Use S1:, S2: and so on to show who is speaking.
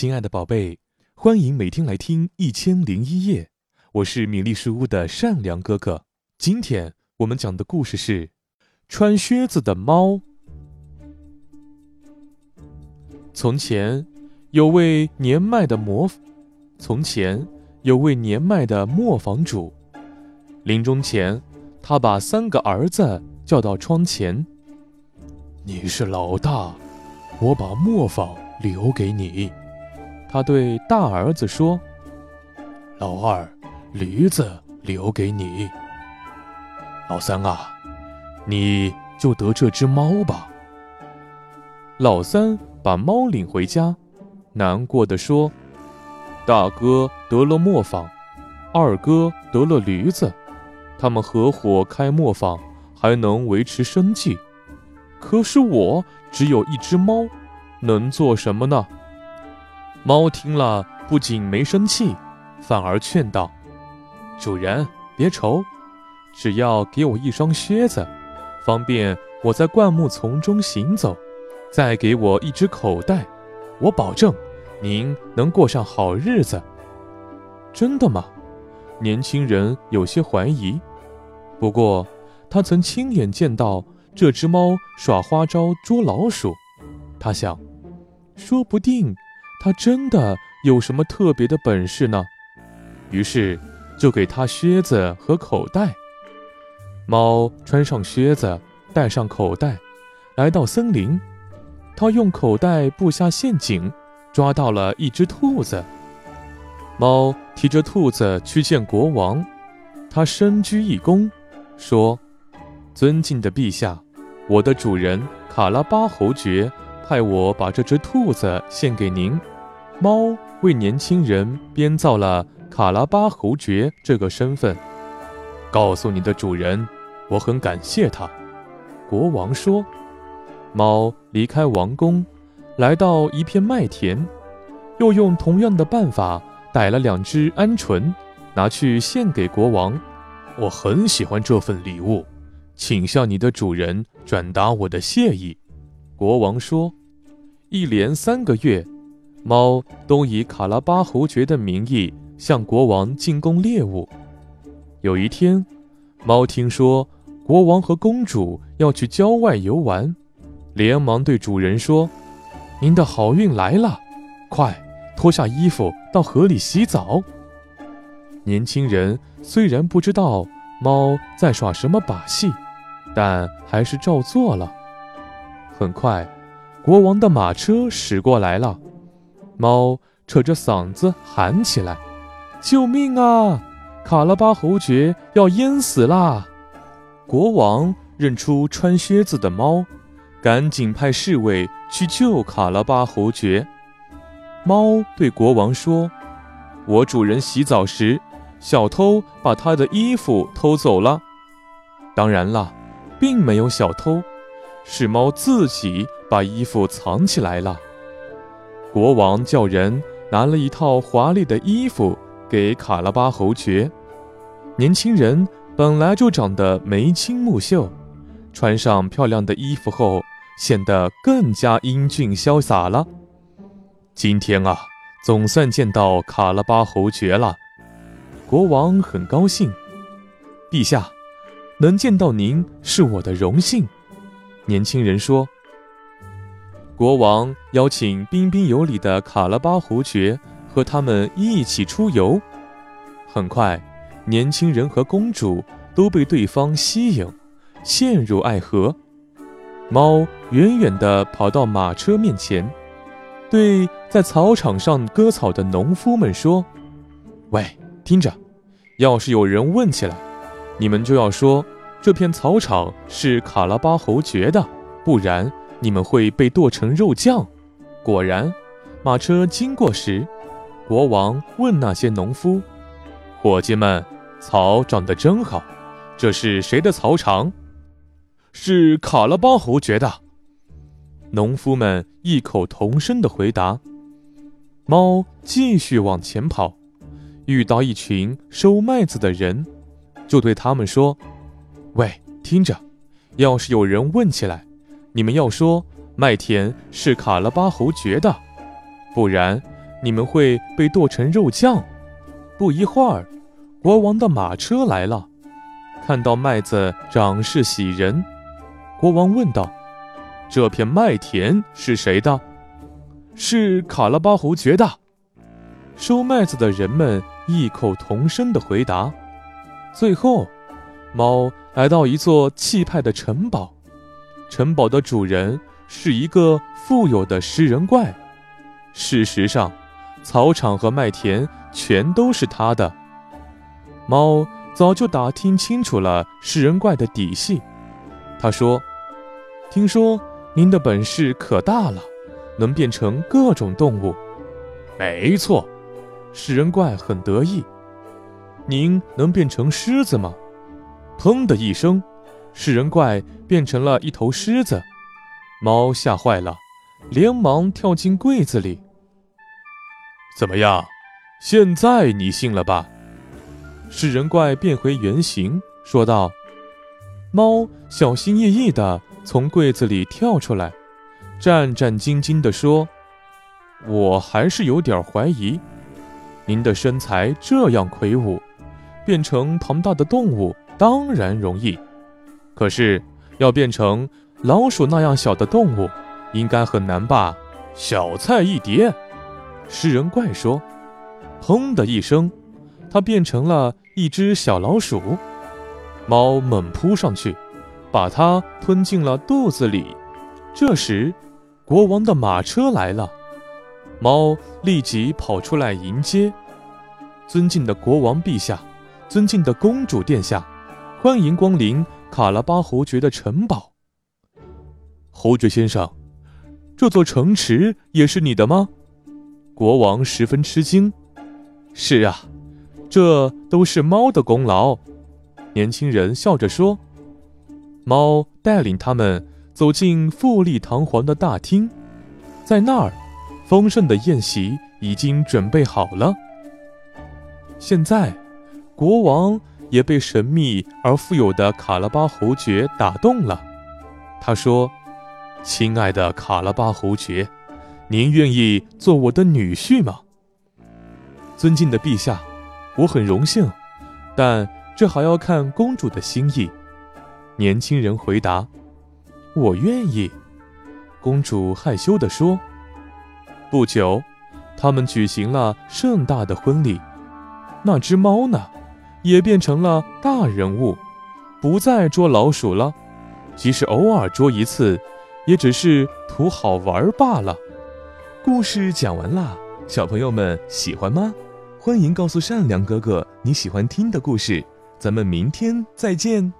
S1: 亲爱的宝贝，欢迎每天来听《一千零一夜》，我是米粒书屋的善良哥哥。今天我们讲的故事是《穿靴子的猫》。从前有位年迈的磨，从前有位年迈的磨坊主，临终前，他把三个儿子叫到窗前：“你是老大，我把磨坊留给你。”他对大儿子说：“老二，驴子留给你。老三啊，你就得这只猫吧。”老三把猫领回家，难过的说：“大哥得了磨坊，二哥得了驴子，他们合伙开磨坊，还能维持生计。可是我只有一只猫，能做什么呢？”猫听了，不仅没生气，反而劝道：“主人别愁，只要给我一双靴子，方便我在灌木丛中行走；再给我一只口袋，我保证您能过上好日子。”真的吗？年轻人有些怀疑。不过，他曾亲眼见到这只猫耍花招捉老鼠，他想，说不定。他真的有什么特别的本事呢？于是就给他靴子和口袋。猫穿上靴子，带上口袋，来到森林。他用口袋布下陷阱，抓到了一只兔子。猫提着兔子去见国王，他深鞠一躬，说：“尊敬的陛下，我的主人卡拉巴侯爵派我把这只兔子献给您。”猫为年轻人编造了卡拉巴侯爵这个身份，告诉你的主人，我很感谢他。国王说。猫离开王宫，来到一片麦田，又用同样的办法逮了两只鹌鹑，拿去献给国王。我很喜欢这份礼物，请向你的主人转达我的谢意。国王说。一连三个月。猫都以卡拉巴侯爵的名义向国王进贡猎物。有一天，猫听说国王和公主要去郊外游玩，连忙对主人说：“您的好运来了，快脱下衣服到河里洗澡。”年轻人虽然不知道猫在耍什么把戏，但还是照做了。很快，国王的马车驶过来了。猫扯着嗓子喊起来：“救命啊！卡拉巴侯爵要淹死啦！”国王认出穿靴子的猫，赶紧派侍卫去救卡拉巴侯爵。猫对国王说：“我主人洗澡时，小偷把他的衣服偷走了。当然了，并没有小偷，是猫自己把衣服藏起来了。”国王叫人拿了一套华丽的衣服给卡拉巴侯爵。年轻人本来就长得眉清目秀，穿上漂亮的衣服后，显得更加英俊潇洒了。今天啊，总算见到卡拉巴侯爵了，国王很高兴。陛下，能见到您是我的荣幸。年轻人说。国王邀请彬彬有礼的卡拉巴侯爵和他们一起出游。很快，年轻人和公主都被对方吸引，陷入爱河。猫远远地跑到马车面前，对在草场上割草的农夫们说：“喂，听着，要是有人问起来，你们就要说这片草场是卡拉巴侯爵的，不然。”你们会被剁成肉酱。果然，马车经过时，国王问那些农夫：“伙计们，草长得真好，这是谁的草场？”“是卡拉巴侯爵的。”农夫们异口同声的回答。猫继续往前跑，遇到一群收麦子的人，就对他们说：“喂，听着，要是有人问起来。”你们要说麦田是卡拉巴侯爵的，不然你们会被剁成肉酱。”不一会儿，国王的马车来了，看到麦子长势喜人，国王问道：“这片麦田是谁的？”“是卡拉巴侯爵的。”收麦子的人们异口同声的回答。最后，猫来到一座气派的城堡，城堡的主人是一个富有的食人怪。事实上，草场和麦田全都是他的。猫早就打听清楚了食人怪的底细。他说：“听说您的本事可大了，能变成各种动物。”没错，食人怪很得意。您能变成狮子吗？砰的一声，食人怪变成了一头狮子。猫吓坏了，连忙跳进柜子里。怎么样？现在你信了吧？食人怪变回原形，说道。猫小心翼翼地从柜子里跳出来，战战兢兢地说：“我还是有点怀疑，您的身材这样魁梧。”变成庞大的动物当然容易，可是要变成老鼠那样小的动物，应该很难吧？小菜一碟。食人怪说：“砰的一声，它变成了一只小老鼠。”猫猛扑上去，把它吞进了肚子里。这时，国王的马车来了，猫立即跑出来迎接：“尊敬的国王陛下。”尊敬的公主殿下，欢迎光临卡拉巴侯爵的城堡。侯爵先生，这座城池也是你的吗？国王十分吃惊。是啊，这都是猫的功劳。年轻人笑着说。猫带领他们走进富丽堂皇的大厅，在那儿，丰盛的宴席已经准备好了。现在。国王也被神秘而富有的卡拉巴侯爵打动了。他说：“亲爱的卡拉巴侯爵，您愿意做我的女婿吗？”尊敬的陛下，我很荣幸，但这还要看公主的心意。年轻人回答：“我愿意。”公主害羞地说。不久，他们举行了盛大的婚礼。那只猫呢？也变成了大人物，不再捉老鼠了。即使偶尔捉一次，也只是图好玩罢了。故事讲完啦，小朋友们喜欢吗？欢迎告诉善良哥哥你喜欢听的故事。咱们明天再见。